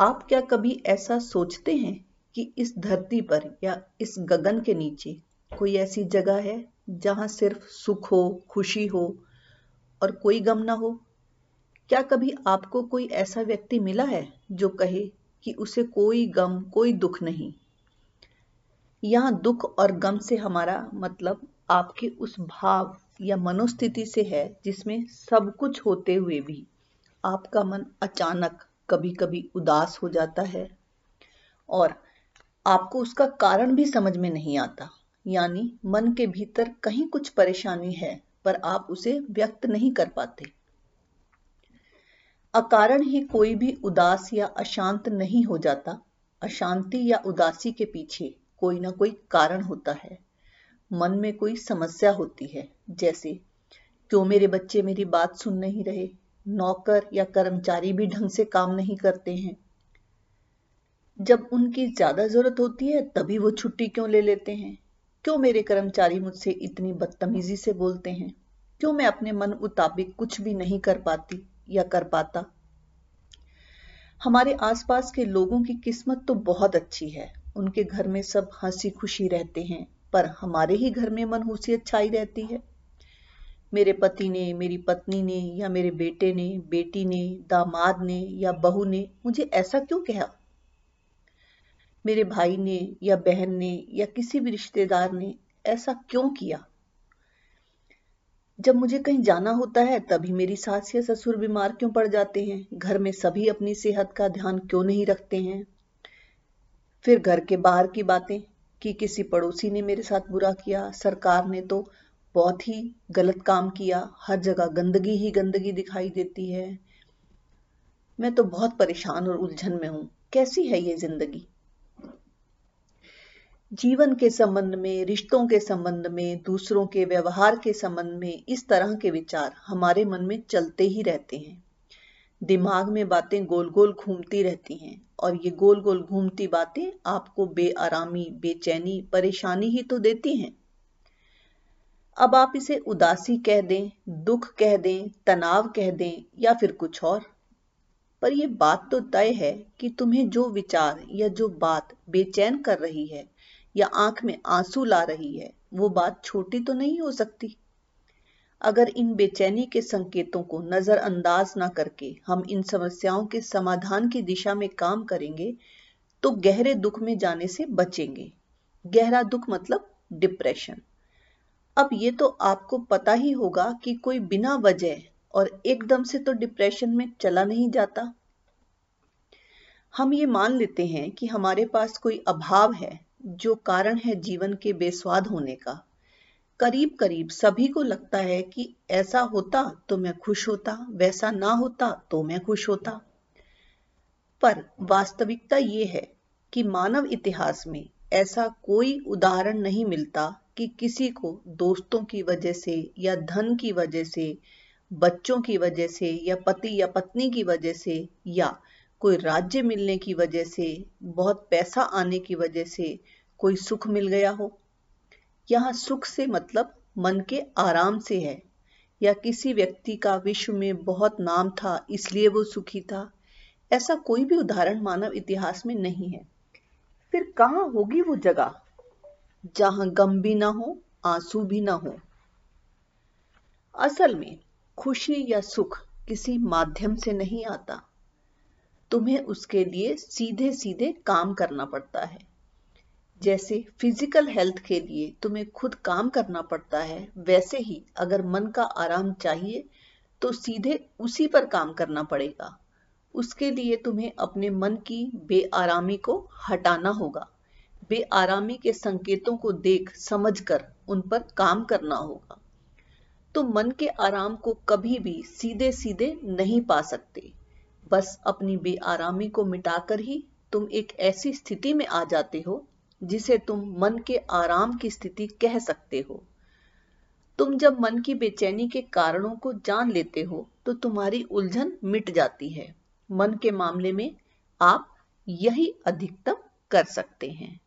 आप क्या कभी ऐसा सोचते हैं कि इस धरती पर या इस गगन के नीचे कोई ऐसी जगह है जहाँ सिर्फ़ सुख हो, खुशी हो और कोई गम ना हो? क्या कभी आपको कोई ऐसा व्यक्ति मिला है जो कहे कि उसे कोई गम, कोई दुख नहीं? यहाँ दुख और गम से हमारा मतलब आपके उस भाव या मनोस्थिति से है जिसमें सब कुछ होते हुए भी आपका मन अचानक कभी कभी उदास हो जाता है और आपको उसका कारण भी समझ में नहीं आता। यानी मन के भीतर कहीं कुछ परेशानी है, पर आप उसे व्यक्त नहीं कर पाते। अकारण ही कोई भी उदास या अशांत नहीं हो जाता। अशांति या उदासी के पीछे कोई ना कोई कारण होता है। मन में कोई समस्या होती है, जैसे, क्यों मेरे बच्चे मेरी बात सुन नहीं रहे? नौकर या कर्मचारी भी ढंग से काम नहीं करते हैं। जब उनकी ज़्यादा ज़रूरत होती है, तभी वो छुट्टी क्यों ले लेते हैं? क्यों मेरे कर्मचारी मुझसे इतनी बदतमीजी से बोलते हैं? क्यों मैं अपने मन मुताबिक कुछ भी नहीं कर पाती या कर पाता? हमारे आसपास के लोगों की किस्मत तो बहुत अच्छी है। उनके घर में सब हँसी खुशी रहते हैं, पर हमारे ही घर में मनहूसियत छाई रहती है। मेरे पति ने, मेरी पत्नी ने, या मेरे बेटे ने, बेटी ने, दामाद ने, या बहू ने मुझे ऐसा क्यों कहा? मेरे भाई ने, या बहन ने, या किसी भी रिश्तेदार ने ऐसा क्यों किया? जब मुझे कहीं जाना होता है, तभी मेरी सास या ससुर बीमार क्यों पड़ जाते हैं? घर में सभी अपनी सेहत का ध्यान क्यों नहीं रखते हैं? फिर घर के बाहर की बातें कि किसी पड़ोसी ने मेरे साथ बुरा किया, सरकार ने तो बहुत ही गलत काम किया। हर जगह गंदगी ही गंदगी दिखाई देती है। मैं तो बहुत परेशान और उलझन में हूँ। कैसी है ये ज़िंदगी? जीवन के संबंध में, रिश्तों के संबंध में, दूसरों के व्यवहार के संबंध में इस तरह के विचार हमारे मन में चलते ही रहते हैं। दिमाग में बातें गोल गोल घूमती रहती हैं और ये गोल गोल घूमती बातें आपको बेआरामी, बेचैनी, परेशानी ही तो देती हैं। अब आप इसे उदासी कह दें, दुख कह दें, तनाव कह दें या फिर कुछ और। पर यह बात तो तय है कि तुम्हें जो विचार या जो बात बेचैन कर रही है या आँख में आँसू ला रही है, वो बात छोटी तो नहीं हो सकती। अगर इन बेचैनी के संकेतों को नजरअंदाज ना करके हम इन समस्याओं के समाधान की दिशा में काम करेंगे तो गहरे दुख में जाने से बचेंगे। गहरा दुख मतलब डिप्रेशन। अब ये तो आपको पता ही होगा कि कोई बिना वजह और एकदम से तो डिप्रेशन में चला नहीं जाता। हम ये मान लेते हैं कि हमारे पास कोई अभाव है, जो कारण है जीवन के बेस्वाद होने का। करीब करीब सभी को लगता है कि ऐसा होता तो मैं खुश होता, वैसा ना होता तो मैं खुश होता। पर वास्तविकता ये है कि मानव इतिहास में ऐसा कोई उदाहरण नहीं मिलता कि किसी को दोस्तों की वजह से या धन की वजह से, बच्चों की वजह से या पति या पत्नी की वजह से या कोई राज्य मिलने की वजह से, बहुत पैसा आने की वजह से कोई सुख मिल गया हो। यहाँ सुख से मतलब मन के आराम से है। या किसी व्यक्ति का विश्व में बहुत नाम था, इसलिए वो सुखी था। ऐसा कोई भी उदाहरण मानव इतिहास में नहीं है। फिर कहाँ होगी वो जगह? जहाँ गम भी ना हो, आँसू भी ना हो। असल में, खुशी या सुख किसी माध्यम से नहीं आता। तुम्हें उसके लिए सीधे सीधे काम करना पड़ता है। जैसे फ़िज़िकल हेल्थ के लिए तुम्हें खुद काम करना पड़ता है, वैसे ही अगर मन का आराम चाहिए तो सीधे उसी पर काम करना पड़ेगा। उसके लिए तुम्हें अपने मन की बेआरामी को हटाना होगा। बेआरामी के संकेतों को देख, समझकर उन पर काम करना होगा। तो मन के आराम को कभी भी सीधे सीधे नहीं पा सकते। बस अपनी बेआरामी को मिटाकर ही तुम एक ऐसी स्थिति में आ जाते हो, जिसे तुम मन के आराम की स्थिति कह सकते हो। तुम जब मन की बेचैनी के कारणों को जान लेते हो तो तुम्हारी उलझन मिट जाती है। मन के मामले में आप यही अधिकतम कर सकते हैं।